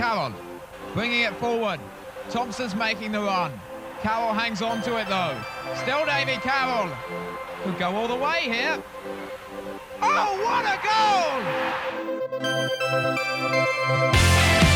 Carroll, bringing it forward. Thompson's making the run. Carroll hangs on to it though. Still Davy Carroll. Could go all the way here. Oh, what a goal!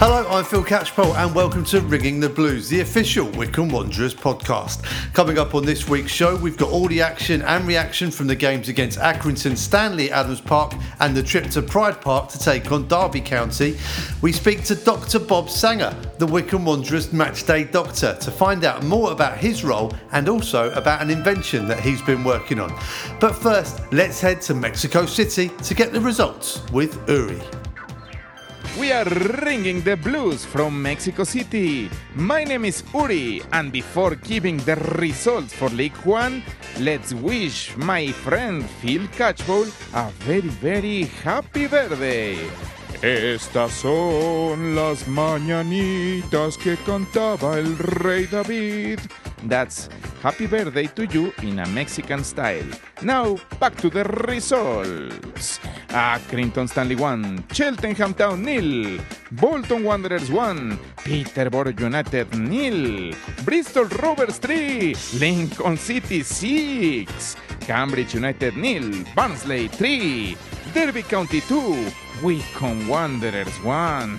Hello, I'm Phil Catchpole, and welcome to Ringing the Blues, the official Wycombe Wanderers podcast. Coming up on this week's show, we've got all the action and reaction from the games against Accrington Stanley Adams Park and the trip to Pride Park to take on Derby County. We speak to Dr. Bob Sanger, the Wycombe Wanderers matchday doctor, to find out more about his role and also about an invention that he's been working on. But first, let's head to Mexico City to get the results with Uri. We are ringing the blues from Mexico City. My name is Uri, and before giving the results for League One, let's wish my friend Phil Catchpole a very, very happy birthday. Estas son las mañanitas que cantaba el rey David. That's happy birthday to you in a Mexican style. Now, back to the results. Ah, Accrington Stanley 1, Cheltenham Town nil, Bolton Wanderers 1, Peterborough United nil, Bristol Rovers 3, Lincoln City 6, Cambridge United nil, Barnsley 3, Derby County 2, Wycombe Wanderers 1,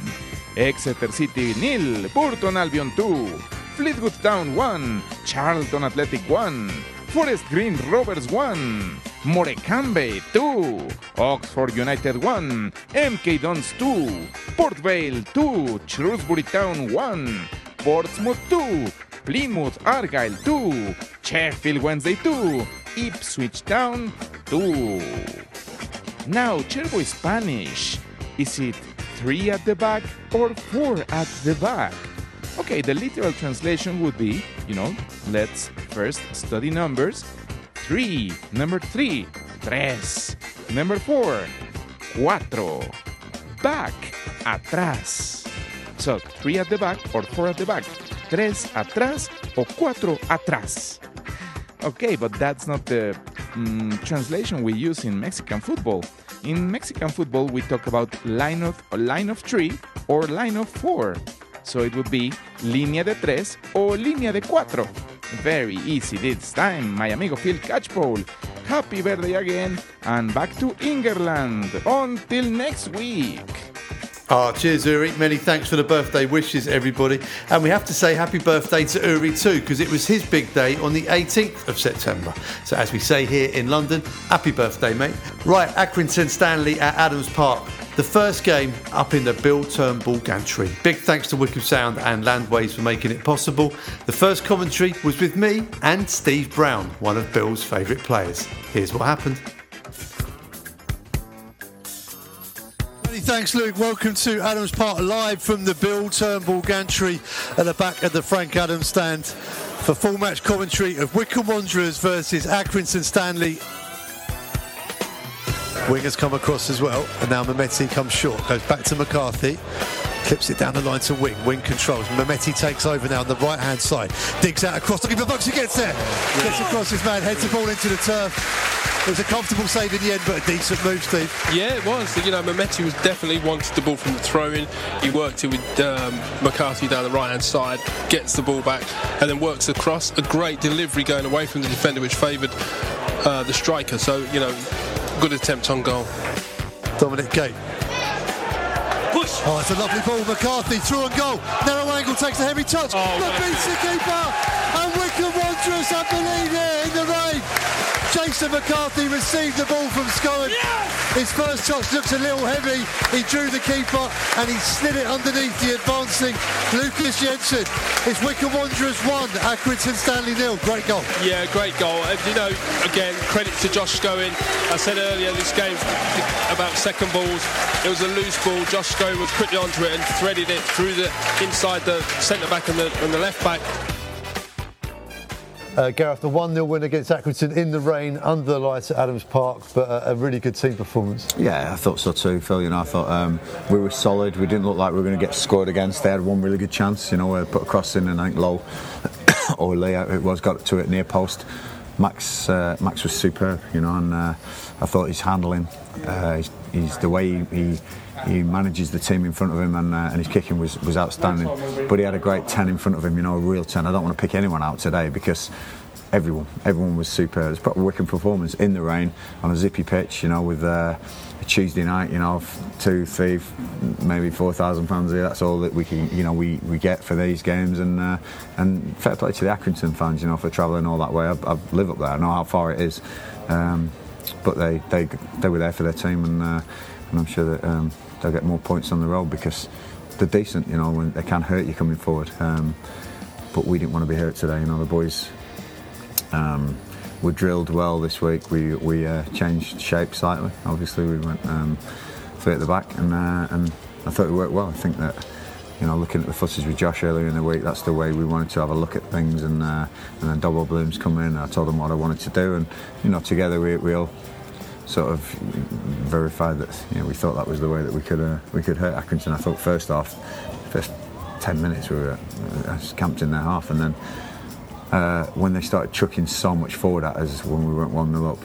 Exeter City nil, Burton Albion 2, Fleetwood Town 1, Charlton Athletic 1, Forest Green Rovers 1, Morecambe 2, Oxford United 1, MK Dons 2, Port Vale 2, Shrewsbury Town 1, Portsmouth 2, Plymouth Argyle 2, Sheffield Wednesday 2, Ipswich Town 2. Now, Cherboy Spanish. Is it three at the back or four at the back? Okay, the literal translation would be, you know, let's first study numbers. Three, number three, tres. Number four, cuatro. Back, atrás. So, three at the back or four at the back. Tres atrás o cuatro atrás. Okay, but that's not the mm, translation we use in Mexican football. In Mexican football, we talk about line of line of three or line of four. So it would be línea de tres o línea de cuatro. Very easy this time, my amigo Phil Catchpole. Happy birthday again, and back to England. Until next week. Ah, cheers, Uri. Many thanks for the birthday wishes, everybody. And we have to say happy birthday to Uri too, because it was his big day on the 18th of September. So, as we say here in London, happy birthday, mate. Right, Accrington Stanley at Adams Park. The first game up in the Bill Turnbull gantry. Big thanks to Wycombe Sound and Landways for making it possible. The first commentary was with me and Steve Brown, one of Bill's favourite players. Here's what happened. Thanks, Luke. Welcome to Adams Park live from the Bill Turnbull gantry at the back of the Frank Adams stand for full match commentary of Wycombe Wanderers versus Accrington Stanley Wingers come across as well, and now Mehmeti comes short, goes back to McCarthy, clips it down the line to Wing. Wing controls. Mehmeti takes over now on the right hand side, digs out across, looking for Bucks, he gets there, gets across his man, heads the ball into the turf. It was a comfortable save in the end, but a decent move, Steve. Yeah, it was. You know, Mehmeti was definitely wanted the ball from the throw in. He worked it with um, McCarthy down the right hand side, gets the ball back, and then works across. A great delivery going away from the defender, which favoured uh, the striker. So, you know, good attempt on goal. Dominic Gape. Push. Oh, it's a lovely ball. McCarthy through and goal. Narrow angle takes a heavy touch. Oh, but beats the keeper. And Wycombe Wanderers have the lead Jason McCarthy received the ball from Scowen. Yes! His first touch looks a little heavy. He drew the keeper and he slid it underneath the advancing Lucas Jensen. It's Wycombe Wanderers 1, Accrington Stanley nil. Great goal. Yeah, great goal. And you know, again, credit to Josh Scowen. I said earlier this game about second balls. It was a loose ball. Josh Scowen was quickly onto it and threaded it through the inside the centre back and the, and the left back. Uh, Gareth, the 1 0 win against Accrington in the rain, under the lights at Adams Park, but a, a really good team performance. Yeah, I thought so too, Phil. You know, I thought um, we were solid. We didn't look like we were going to get scored against. They had one really good chance, you know, where put a cross in and I think low or layout it was, got to it near post. Max uh, Max was superb, you know, and uh, I thought his handling, uh, the way he, he he manages the team in front of him and, uh, and his kicking was, was outstanding. But he had a great 10 in front of him, you know, a real 10. I don't want to pick anyone out today because everyone everyone was superb. It was proper wicked performance in the rain on a zippy pitch, you know, with uh, a Tuesday night, you know, two, three, maybe four thousand pounds here. That's all that we can, you know, we, we get for these games. And uh, and fair play to the Accrington fans, you know, for travelling all that way. I, I live up there. I know how far it is, um, but they, they they were there for their team, and uh, and I'm sure that. Um, they'll get more points on the road because they're decent, you know, when they can hurt you coming forward. Um, but we didn't want to be hurt today, you know, the boys um, were drilled well this week. We, we uh, changed shape slightly, obviously, we went um, three at the back, and, uh, and I thought it worked well. I think that you know, looking at the footage with Josh earlier in the week, that's the way we wanted to have a look at things. And uh, and then Double Blooms come in. I told them what I wanted to do, and you know, together we we all sort of verified that you know, we thought that was the way that we could uh, we could hurt Accrington. I thought first off, first ten minutes we were uh, camped in their half, and then uh, when they started chucking so much forward at us when we went one 0 up.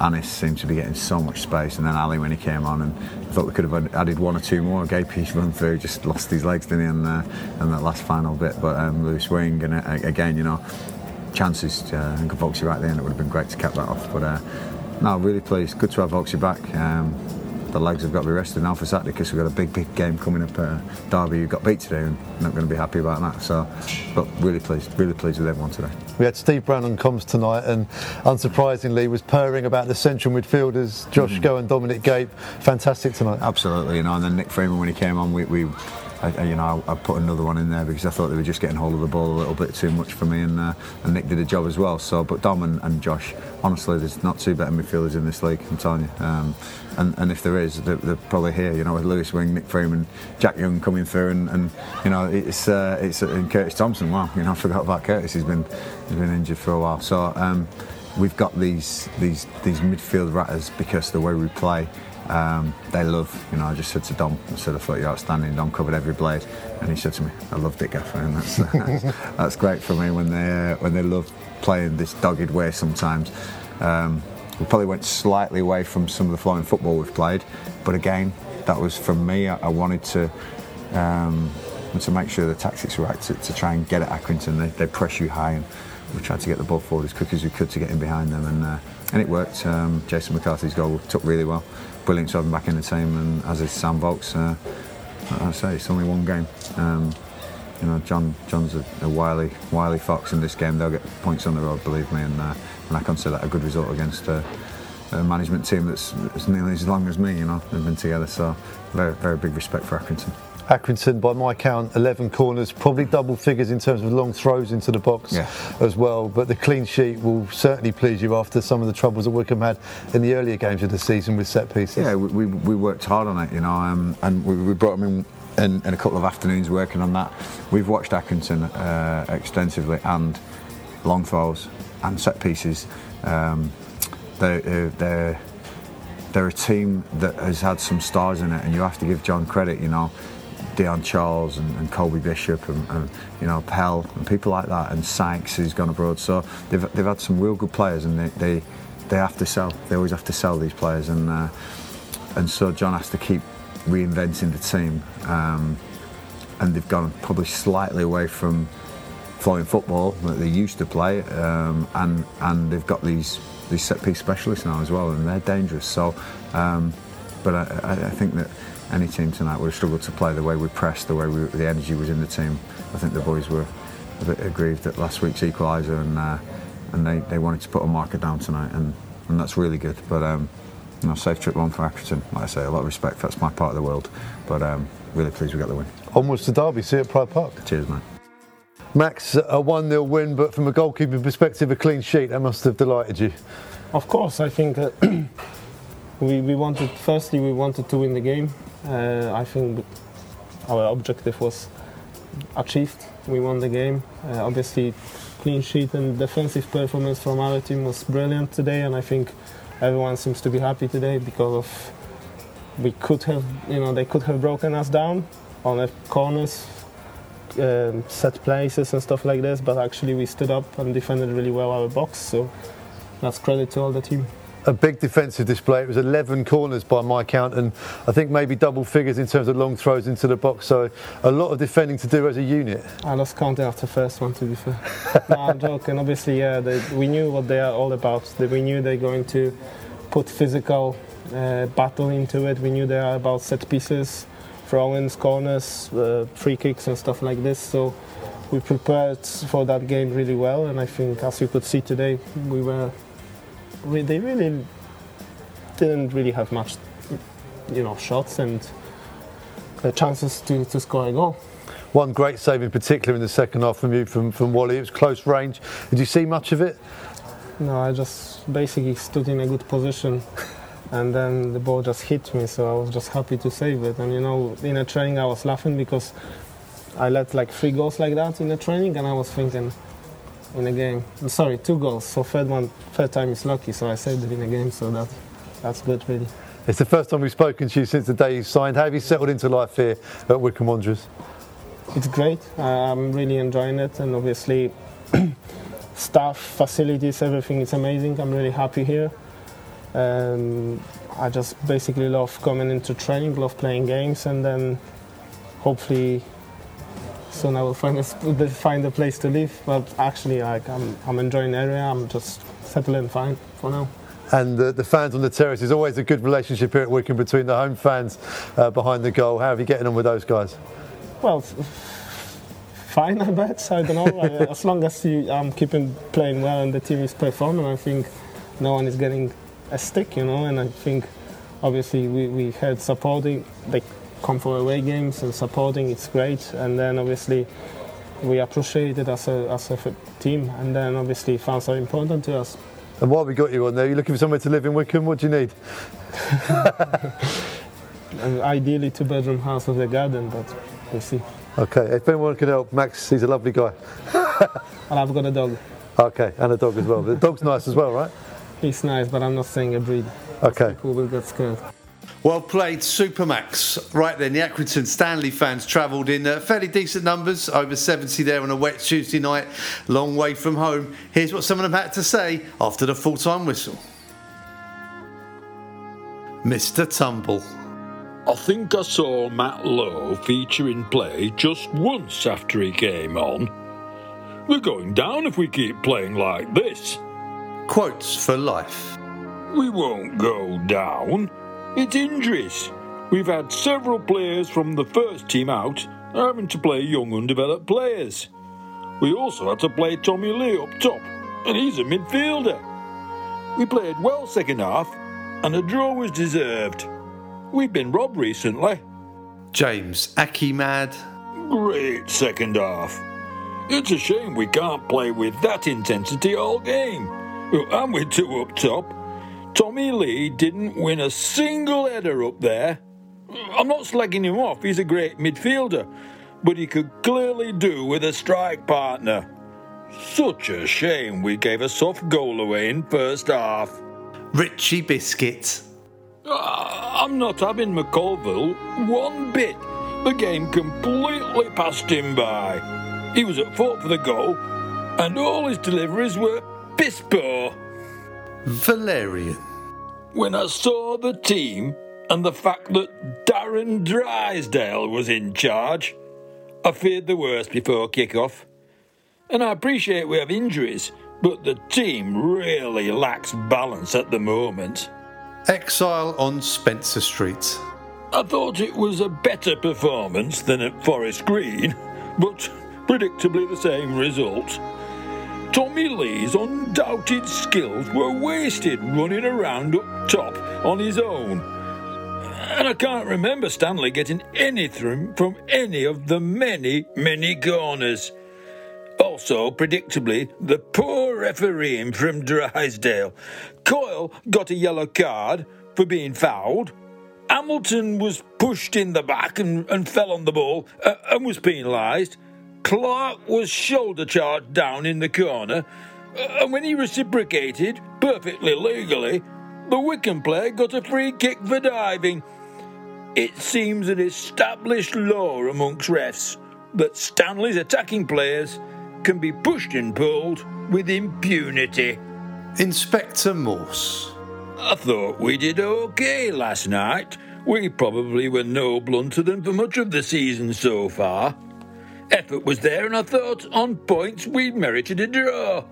Anis seemed to be getting so much space, and then Ali when he came on, and I thought we could have added one or two more. Gapey's run through, just lost his legs, didn't he, and, uh, that last final bit. But um, Lewis Wing, and uh, again, you know, chances. Uh, and Vokesy right there, and it would have been great to cap that off. But uh, no, really pleased. Good to have Vokesy back. Um, the legs have got to be rested now for Saturday because we've got a big, big game coming up. Uh, Derby, who got beat today, and not going to be happy about that. So, but really pleased, really pleased with everyone today. We had Steve Brown on comms tonight, and unsurprisingly, was purring about the central midfielders, Josh mm. Go and Dominic Gape. Fantastic tonight. Absolutely, you know. And then Nick Freeman when he came on, we, we I, you know, I, I, put another one in there because I thought they were just getting hold of the ball a little bit too much for me, and, uh, and Nick did a job as well. So, but Dom and, and, Josh, honestly, there's not two better midfielders in this league. I'm telling you. Um, and, and if there is, they're, they're, probably here. You know, with Lewis Wing, Nick Freeman, Jack Young coming through, and, and you know, it's uh, it's and Curtis Thompson. Wow, you know, I forgot about Curtis. He's been he's been injured for a while. So. Um, we've got these these these midfield ratters because the way we play um, they love, you know, I just said to Dom, I said, I thought you're outstanding. Dom covered every blade. And he said to me, I loved it, Gaffer. And that's, that's, that's, great for me when they, uh, when they love playing this dogged way sometimes. Um, we probably went slightly away from some of the flowing football we've played. But again, that was from me. I, I wanted to. Um, to make sure the tactics were right to, to try and get at Accrington. They, they press you high, and we tried to get the ball forward as quick as we could to get in behind them, and uh, and it worked. Um, Jason McCarthy's goal took really well brilliant to have him back in the team, and as is Sam Vokes. Uh, I say it's only one game. Um, you know, John John's a, a, wily wily fox in this game. They'll get points on the road, believe me, and uh, and I consider that a good result against a, a management team that's, that's nearly as long as me. You know, they've been together, so very very big respect for Accrington. Accrington, by my count, 11 corners, probably double figures in terms of long throws into the box yeah. as well. But the clean sheet will certainly please you after some of the troubles that Wycombe had in the earlier games of the season with set pieces. Yeah, we, we worked hard on it, you know, um, and we, we, brought them in, in, in. a couple of afternoons working on that. We've watched Accrington uh, extensively and long throws and set pieces. Um, they're, they're, they're a team that has had some stars in it, and you have to give John credit. You know, Dion Charles and, and Colby Bishop and, and, you know Pell and people like that and Sykes who's gone abroad. So they've, they've had some real good players and they, they they have to sell. They always have to sell these players and uh, and so John has to keep reinventing the team. Um, and they've gone probably slightly away from flowing football that they used to play, um, and and they've got these these set piece specialists now as well, and they're dangerous. So, um, but I, I think that any team tonight would have struggled to play the way we pressed, the way we, the energy was in the team. I think the boys were a bit aggrieved at last week's equaliser and uh, and they, they wanted to put a marker down tonight and, and that's really good. But um, you know, safe trip home for Accrington. Like I say, a lot of respect. That's my part of the world. But um, really pleased we got the win. Onwards to Derby. See you at Pride Park. Cheers, man. Max, a 1 0 win, but from a goalkeeping perspective, a clean sheet. That must have delighted you. Of course, I think uh, we, we wanted, firstly, we wanted to win the game. Uh, I think our objective was achieved. We won the game. Uh, obviously, clean sheet and defensive performance from our team was brilliant today, and I think everyone seems to be happy today because of we could have, you know, they could have broken us down on the corners, um, set places and stuff like this, but actually we stood up and defended really well our box. So that's credit to all the team a big defensive display. It was 11 corners by my count, and I think maybe double figures in terms of long throws into the box. So a lot of defending to do as a unit. I lost count after the first one, to be fair. no, I'm joking. Obviously, yeah, they, we knew what they are all about. We knew they're going to put physical uh, battle into it. We knew they are about set pieces, throw-ins, corners, uh, free kicks, and stuff like this. So we prepared for that game really well, and I think, as you could see today, we were they really didn't really have much, you know, shots and uh, chances to, to score a goal. One great save in particular in the second half from you, from, from Wally. It was close range. Did you see much of it? No, I just basically stood in a good position and then the ball just hit me, so I was just happy to save it. And you know, in a training, I was laughing because I let like three goals like that in a training, and I was thinking, in a game. Sorry, two goals. So third one, third time is lucky. So I saved it in a game. So that that's good, really. It's the first time we've spoken to you since the day you signed. How have you settled into life here at Wycombe Wanderers? It's great. I'm really enjoying it, and obviously, staff, facilities, everything is amazing. I'm really happy here. Um, I just basically love coming into training, love playing games, and then hopefully soon I will find a, find a place to live. But actually, like, I'm, I'm enjoying the area. I'm just settling fine for now. And the, the fans on the terrace is always a good relationship here at Wycombe between the home fans uh, behind the goal. How are you getting on with those guys? Well, fine, I bet. I don't know. as long as you, I'm keeping playing well and the team is performing, I think no one is getting a stick, you know. And I think obviously we, we had supporting. They come for away games and supporting. It's great, and then obviously we appreciate it as a as a team, and then obviously fans are important to us. And while we got you on there, you're looking for somewhere to live in Wycombe. What do you need? ideally, two bedroom house with a garden, but we'll see. Okay, if anyone can help, Max, he's a lovely guy. and I've got a dog. Okay, and a dog as well. The dog's nice as well, right? He's nice, but I'm not saying a breed. Okay. People will get scared. Well played, Supermax. Right then, the Accrington Stanley fans travelled in uh, fairly decent numbers, over 70 there on a wet Tuesday night, long way from home. Here's what some of them had to say after the full time whistle. Mr. Tumble. I think I saw Matt Lowe feature in play just once after he came on. We're going down if we keep playing like this. Quotes for life. We won't go down. It's injuries. We've had several players from the first team out, having to play young undeveloped players. We also had to play Tommy Lee up top, and he's a midfielder. We played well second half, and a draw was deserved. We've been robbed recently. James Mad. Great second half. It's a shame we can't play with that intensity all game. And with two up top, Tommy Lee didn't win a single header up there. I'm not slagging him off, he's a great midfielder, but he could clearly do with a strike partner. Such a shame we gave a soft goal away in first half. Richie Biscuit. Uh, I'm not having McConville one bit. The game completely passed him by. He was at fault for the goal, and all his deliveries were piss poor. Valerian. When I saw the team and the fact that Darren Drysdale was in charge, I feared the worst before kick-off. And I appreciate we have injuries, but the team really lacks balance at the moment. Exile on Spencer Street. I thought it was a better performance than at Forest Green, but predictably the same result. Tommy Lee's undoubted skills were wasted running around up top on his own. And I can't remember Stanley getting anything from any of the many, many corners. Also, predictably, the poor refereeing from Drysdale. Coyle got a yellow card for being fouled. Hamilton was pushed in the back and, and fell on the ball uh, and was penalised. Clark was shoulder charged down in the corner, and when he reciprocated, perfectly legally, the Wycombe player got a free kick for diving. It seems an established law amongst refs that Stanley's attacking players can be pushed and pulled with impunity. Inspector Morse. I thought we did okay last night. We probably were no blunter than for much of the season so far. Effort was there, and I thought on points we merited a draw.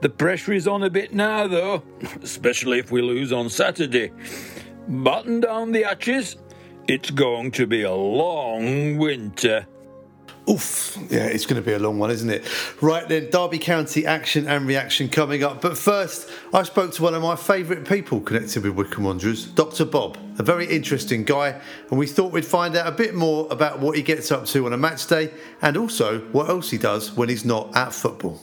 The pressure is on a bit now, though, especially if we lose on Saturday. Button down the hatches. It's going to be a long winter. Oof, yeah, it's going to be a long one, isn't it? Right then, Derby County action and reaction coming up. But first, I spoke to one of my favourite people connected with Wycombe Wanderers, Dr. Bob, a very interesting guy, and we thought we'd find out a bit more about what he gets up to on a match day and also what else he does when he's not at football.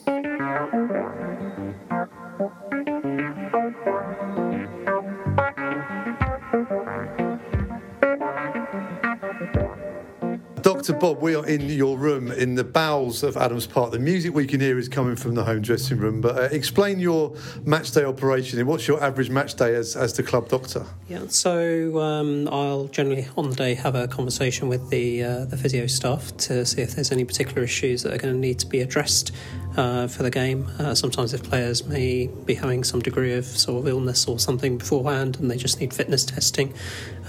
Dr. Bob, we are in your room in the bowels of Adams Park. The music we can hear is coming from the home dressing room. But uh, explain your match day operation and what's your average match day as, as the club doctor? Yeah, so um, I'll generally on the day have a conversation with the uh, the physio staff to see if there's any particular issues that are going to need to be addressed uh, for the game. Uh, sometimes if players may be having some degree of sort of illness or something beforehand and they just need fitness testing,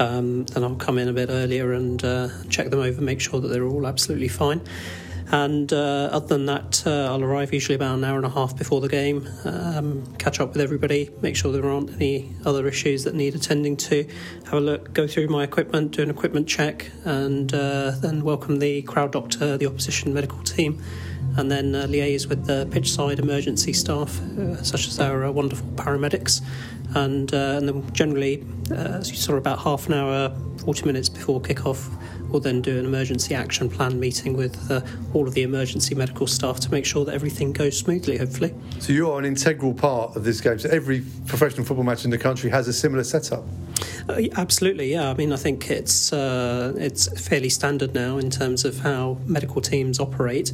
um, then I'll come in a bit earlier and uh, check them over, make sure that they're all absolutely fine. And uh, other than that, uh, I'll arrive usually about an hour and a half before the game, um, catch up with everybody, make sure there aren't any other issues that need attending to, have a look, go through my equipment, do an equipment check, and uh, then welcome the crowd doctor, the opposition medical team, and then uh, liaise with the pitch side emergency staff, uh, such as our uh, wonderful paramedics. And, uh, and then generally, uh, sort of about half an hour, 40 minutes before kick-off, we'll then do an emergency action plan meeting with all of the emergency medical staff to make sure that everything goes smoothly, hopefully. So you are an integral part of this game. So every professional football match in the country has a similar setup. Uh, absolutely, yeah. I mean, I think it's uh, it's fairly standard now in terms of how medical teams operate.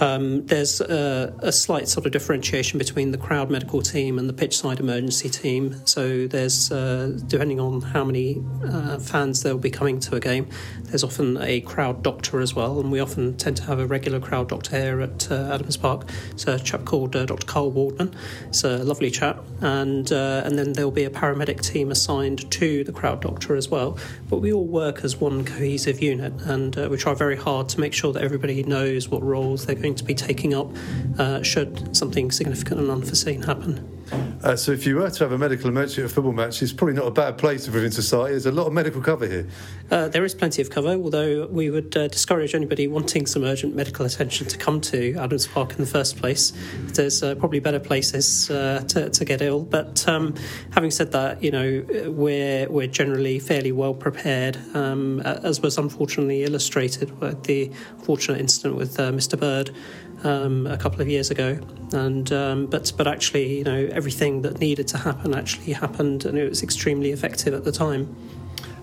Um, there's a, a, slight sort of differentiation between the crowd medical team and the pitch side emergency team. So there's uh, depending on how many uh, fans there will be coming to a game, there's often a crowd doctor as well, and we often tend to have a regular crowd doctor here at uh, Adams Park. It's a chap called uh, Dr. Carl Wardman. It's a lovely chap, and and then there'll be a paramedic team assigned to the crowd doctor as well. But we all work as one cohesive unit, and uh, we try very hard to make sure that everybody knows what roles they're going to be taking up uh, should something significant and unforeseen happen. Uh, so, if you were to have a medical emergency at a football match, it's probably not a bad place within society. There's a lot of medical cover here. Uh, there is plenty of cover, although we would uh, discourage anybody wanting some urgent medical attention to come to Adams Park in the first place. There's uh, probably better places uh, to, to, get ill. But um, having said that, you know, we're, we're generally fairly well prepared, um, as was unfortunately illustrated with the fortunate incident with uh, Mr. Bird um, a couple of years ago. And um, but but actually, you know, everything that needed to happen actually happened, and it was extremely effective at the time.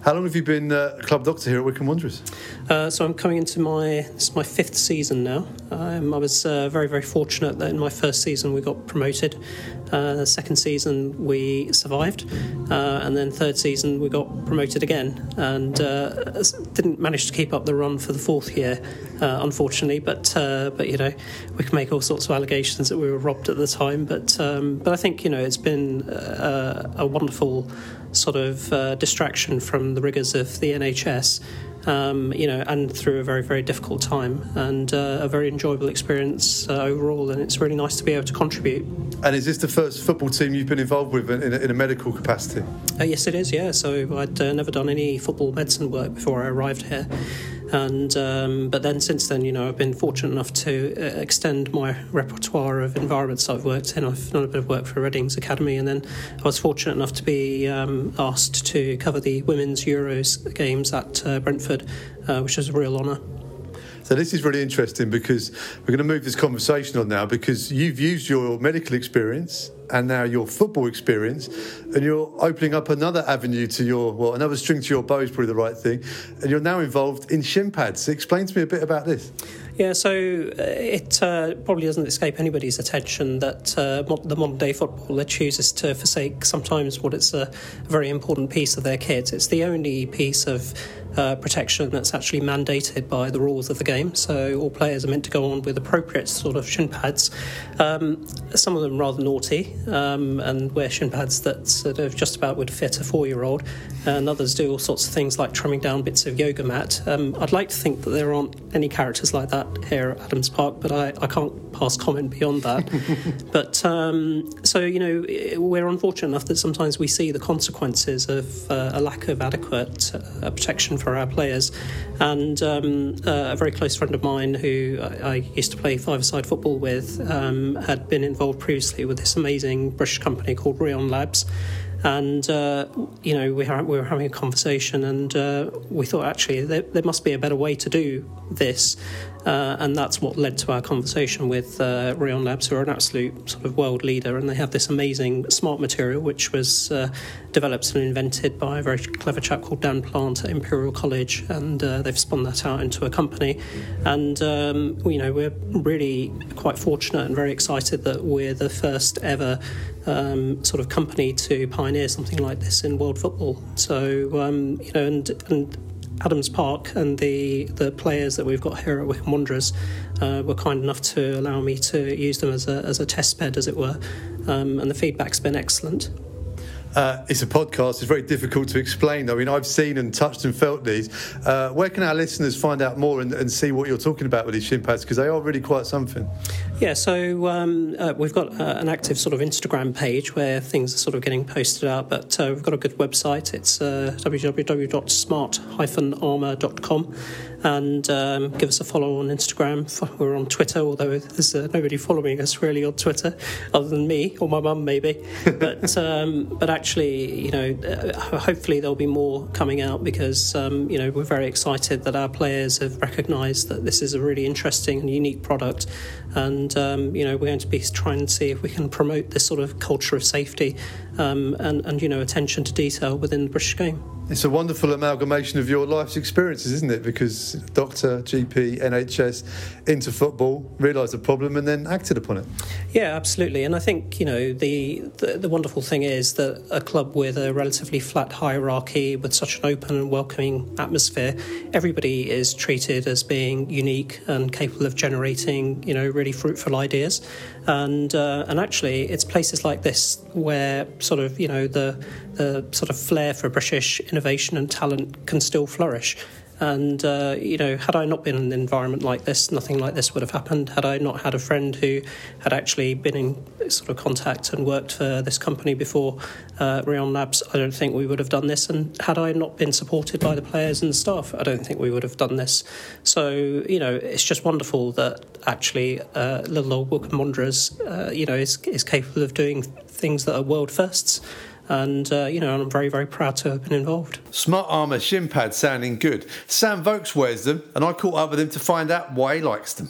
How long have you been uh, club doctor here at Wycombe Wanderers? Uh, so I'm coming into my this is my fifth season now. Um, I was uh, very very fortunate that in my first season we got promoted. Uh, the second season we survived, uh, and then third season we got promoted again, and uh, didn't manage to keep up the run for the fourth year, unfortunately. But but you know we can make all sorts of allegations that we were robbed at the time. But um, but I think you know it's been a wonderful sort of uh, distraction from the rigours of the NHS. Um, you know, and through a very, very difficult time, and uh, a very enjoyable experience uh, overall. And it's really nice to be able to contribute. And is this the first football team you've been involved with in a, in a medical capacity? Uh, yes, it is. Yeah. So I'd uh, never done any football medicine work before I arrived here, and um, but then since then, you know, I've been fortunate enough to uh, extend my repertoire of environments I've worked in. I've done a bit of work for Readings Academy, and then I was fortunate enough to be um, asked to cover the women's Euros games at uh, Brentford, uh, which was a real honour. So this is really interesting because we're going to move this conversation on now because you've used your medical experience and now your football experience, and you're opening up another avenue to your, well, another string to your bow is probably the right thing, and you're now involved in shin pads. Explain to me a bit about this. Yeah, so uh, it uh, probably doesn't escape anybody's attention that uh, the modern day footballer chooses to forsake sometimes what is a very important piece of their kit. It's the only piece of uh, protection that's actually mandated by the rules of the game. So all players are meant to go on with appropriate sort of shin pads. Um, some of them rather naughty um, and wear shin pads that sort of just about would fit a four-year-old, and others do all sorts of things like trimming down bits of yoga mat. Um, I'd like to think that there aren't any characters like that here at Adams Park, but I, I can't pass comment beyond that. but um, so you know, we're unfortunate enough that sometimes we see the consequences of uh, a lack of adequate uh, protection for our players. And um, uh, a very close friend of mine, who I, I used to play five-a-side football with, um, had been involved previously with this amazing British company called Rheon Labs and uh, you know we, ha- we, were having a conversation and uh, we thought actually there, there, must be a better way to do this. Uh, and that's what led to our conversation with uh, Rheon Labs, who are an absolute sort of world leader, and they have this amazing smart material which was uh, developed and invented by a very clever chap called Dan Plant at Imperial College, and uh, they've spun that out into a company. And um, you know we're really quite fortunate and very excited that we're the first ever um, sort of company to pioneer something like this in world football. So um, you know, and and Adams Park and the, the players that we've got here at Wycombe Wanderers uh, were kind enough to allow me to use them as a, as a test bed, as it were, um, and the feedback's been excellent. Uh, it's a podcast. It's very difficult to explain. I mean, I've seen and touched and felt these. Uh, where can our listeners find out more and, and, see what you're talking about with these shin pads? Because they are really quite something. Yeah, so um, uh, we've got uh, an active sort of Instagram page where things are sort of getting posted out, but uh, we've got a good website. It's uh, www.smart-armour.com and um, give us a follow on Instagram. We're on Twitter, although there's uh, nobody following us really on Twitter other than me or my mum, maybe. but um, but actually, you know, uh, hopefully there'll be more coming out because um, you know we're very excited that our players have recognised that this is a really interesting and unique product, and um, you know we're going to be trying to see if we can promote this sort of culture of safety um, and and you know attention to detail within the British game. It's a wonderful amalgamation of your life's experiences, isn't it? Because doctor, GP, NHS, into football, realised the problem and then acted upon it. Yeah, absolutely. And I think, you know, the, the, the wonderful thing is that a club with a relatively flat hierarchy, with such an open and welcoming atmosphere, everybody is treated as being unique and capable of generating, you know, really fruitful ideas. And, uh, and actually, it's places like this where sort of, you know, the, the sort of flair for British innovation and talent can still flourish. And, uh, you know, had I not been in an environment like this, nothing like this would have happened. Had I not had a friend who had actually been in sort of contact and worked for this company before, uh, Rheon Labs, I don't think we would have done this. And had I not been supported by the players and the staff, I don't think we would have done this. So, you know, it's just wonderful that actually uh, little old Wycombe Wanderers, uh, you know, is, is capable of doing things that are world firsts and uh, you know I'm very very proud to have been involved. Smart Armour shin pads sounding good. Sam Vokes wears them, and I caught up with him to find out why he likes them.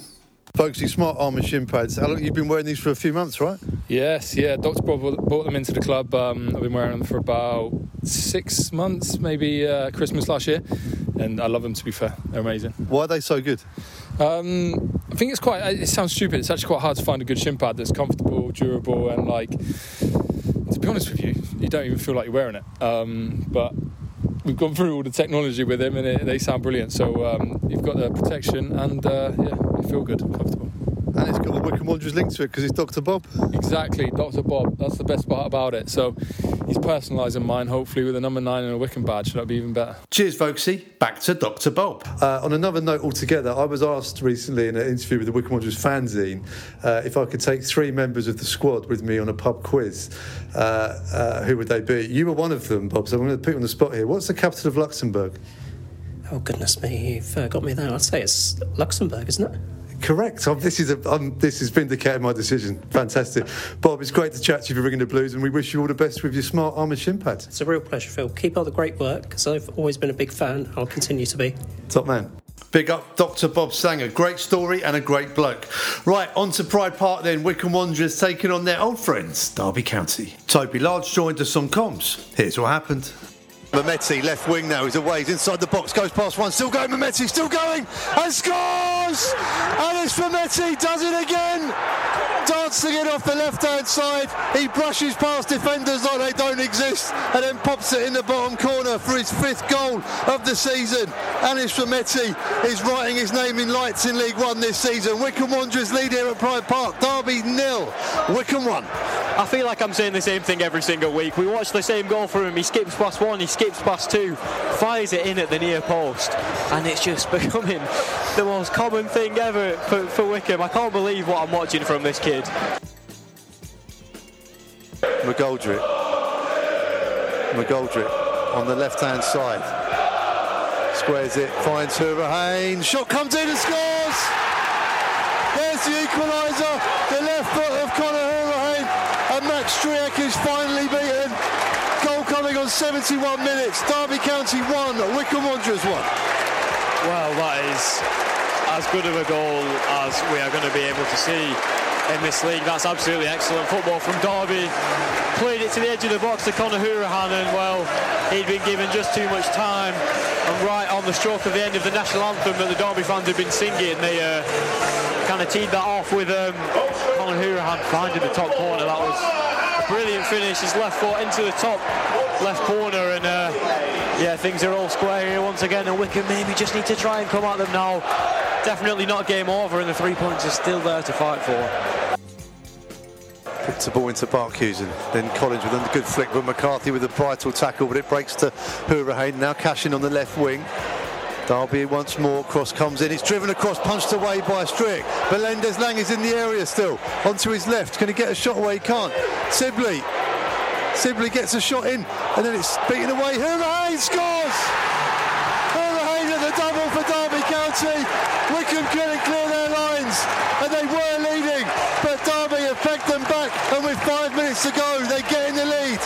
Folks, these Smart Armour shin pads. How long you've been wearing these for a few months, right? Yes, yeah. Dr. Bob brought them into the club. Um, I've been wearing them for about six months, maybe uh, Christmas last year, and I love them. To be fair, they're amazing. Why are they so good? Um, I think it's quite. It sounds stupid. It's actually quite hard to find a good shin pad that's comfortable, durable, and like. To be honest with you, you don't even feel like you're wearing it. Um, but we've gone through all the technology with them, and it, they sound brilliant. So um, you've got the protection, and uh, yeah, you feel good, comfortable. And it's got the Wycombe Wanderers link to it because it's Dr. Bob. Exactly, Dr. Bob. That's the best part about it. So he's personalising mine, hopefully, with a number nine and a Wycombe badge. That'll be even better. Cheers, Vokesy. Back to Dr. Bob. Uh, on another note altogether, I was asked recently in an interview with the Wycombe Wanderers fanzine uh, if I could take three members of the squad with me on a pub quiz. Uh, uh who would they be? You were one of them, Bob, so I'm going to put you on the spot here. What's the capital of Luxembourg? Oh, goodness me, you've uh, got me there. I'd say it's Luxembourg, isn't it? Correct. Um, this is a, um, this has vindicated my decision. Fantastic, Bob. It's great to chat to you for ringing the blues, and we wish you all the best with your smart armour shin pads. It's a real pleasure, Phil. Keep up the great work because I've always been a big fan. I'll continue to be. Top man. Big up Dr. Bob Sanger. Great story and a great bloke. Right, on to Pride Park then. Wycombe Wanderers taking on their old friends, Derby County. Toby Large joined us on comms. Here's what happened. Mehmeti, left wing now, he's away, he's inside the box, goes past one, still going, Mehmeti, still going, and scores! Anis Mehmeti does it again! Dancing it off the left hand side, he brushes past defenders like they don't exist, and then pops it in the bottom corner for his fifth goal of the season. Anis Mehmeti is writing his name in lights in League One this season. Wycombe Wanderers lead here at Pride Park, Derby nil, Wycombe one. I feel like I'm saying the same thing every single week. We watch the same goal for him. He skips past one, he skips past two, fires it in at the near post, and it's just becoming the most common thing ever for, for Wycombe. I can't believe what I'm watching from this kid. McGoldrick. McGoldrick on the left hand side. Squares it, finds Hourihane. Shot comes in and scores! There's the equaliser. The left foot of Conor Hourihane. And Max Stryjek is finally beaten. Goal coming on 71 minutes. Derby County 1, Wycombe Wanderers 1. Well, that is as good of a goal as we are going to be able to see in this league. That's absolutely excellent football from Derby. Played it to the edge of the box to Conor Hourihane, and well, he'd been given just too much time. And right on the stroke of the end of the national anthem that the Derby fans had been singing, they uh, kind of teed that off with um, Conor Hourihane finding the top corner. That was brilliant finish. His left foot into the top left corner, and uh, yeah, things are all square here once again. And Wycombe maybe just need to try and come at them now. Definitely not game over, and the three points are still there to fight for. Puts the ball into Barkhuizen. Then Collins with a good flick, but McCarthy with a vital tackle, but it breaks to Hourihane. Now cashing on the left wing. Derby once more, cross comes in, it's driven across, punched away by Strick. Mendez-Laing is in the area still, onto his left. Can he get a shot away? He can't. Sibley. Sibley gets a shot in, and then it's beaten away. Hourihane scores! Hourihane at the double for Derby County. Wycombe couldn't clear their lines, and they were leading, but Derby have pegged them back, and with five minutes to go, they get in the lead.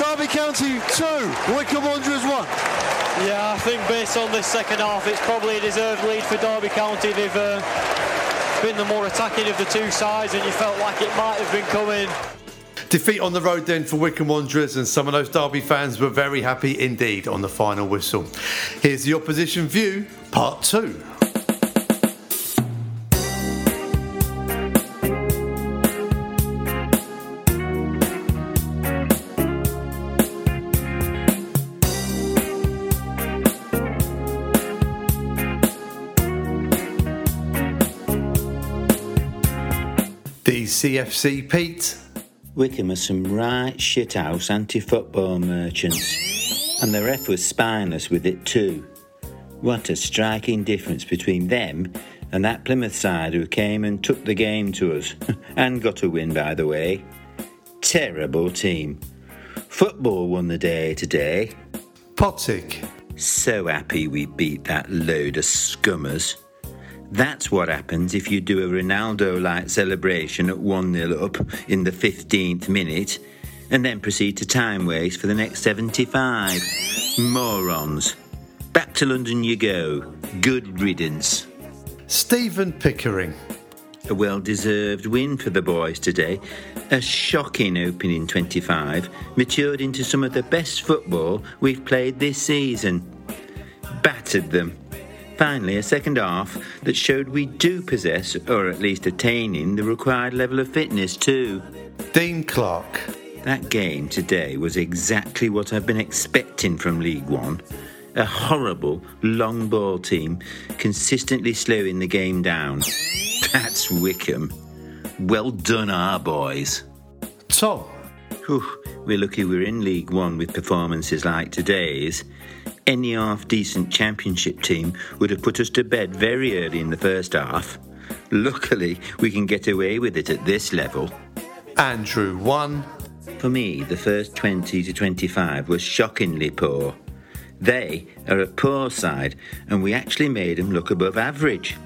Derby County 2, Wycombe Wanderers 1. Think based on this second half, it's probably a deserved lead for Derby County. They've uh, been the more attacking of the two sides, and you felt like it might have been coming. Defeat on the road then for Wycombe Wanderers, and some of those Derby fans were very happy indeed on the final whistle. Here's the opposition view, part two. The CFC Pete. Wycombe are some right shithouse anti football merchants, and the ref was spineless with it too. What a striking difference between them and that Plymouth side who came and took the game to us, and got a win by the way. Terrible team. Football won the day today. Pottig. So happy we beat that load of scummers. That's what happens if you do a Ronaldo like celebration at 1 0 up in the 15th minute and then proceed to time waste for the next 75. Morons. Back to London you go. Good riddance. Stephen Pickering. A well deserved win for the boys today. A shocking opening 25 matured into some of the best football we've played this season. Battered them. Finally, a second half that showed we do possess, or at least attaining, the required level of fitness too. Dean Clark. That game today was exactly what I've been expecting from League One. A horrible, long ball team consistently slowing the game down. That's Wycombe. Well done, our boys. Tom. Whew, we're lucky we're in League One with performances like today's. Any half decent championship team would have put us to bed very early in the first half. Luckily, we can get away with it at this level. Andrew 1. For me, the first 20 to 25 was shockingly poor. They are a poor side, and we actually made them look above average.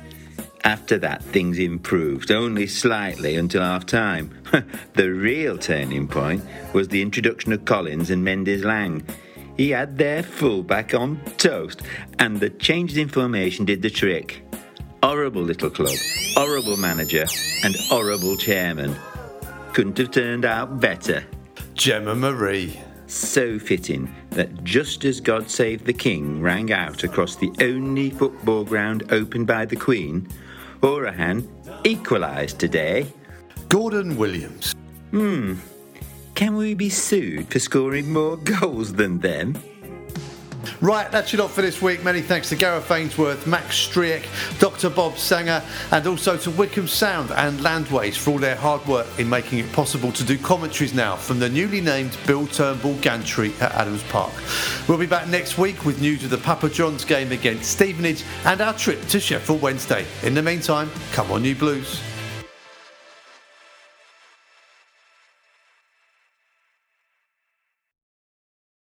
After that, things improved only slightly until half time. the real turning point was the introduction of Collins and Mendez-Laing. He had their fullback on toast, and the changed in formation did the trick. Horrible little club, horrible manager, and horrible chairman. Couldn't have turned out better. Gemma Marie. So fitting that just as God Save the King rang out across the only football ground opened by the Queen, Hourihane equalised today. Gordon Williams. Hmm. Can we be sued for scoring more goals than them? Right, that's it all for this week. Many thanks to Gareth Ainsworth, Max Stryjek, Dr. Bob Sanger, and also to Wycombe Sound and Landways for all their hard work in making it possible to do commentaries now from the newly named Bill Turnbull Gantry at Adams Park. We'll be back next week with news of the Papa John's game against Stevenage and our trip to Sheffield Wednesday. In the meantime, come on, you Blues.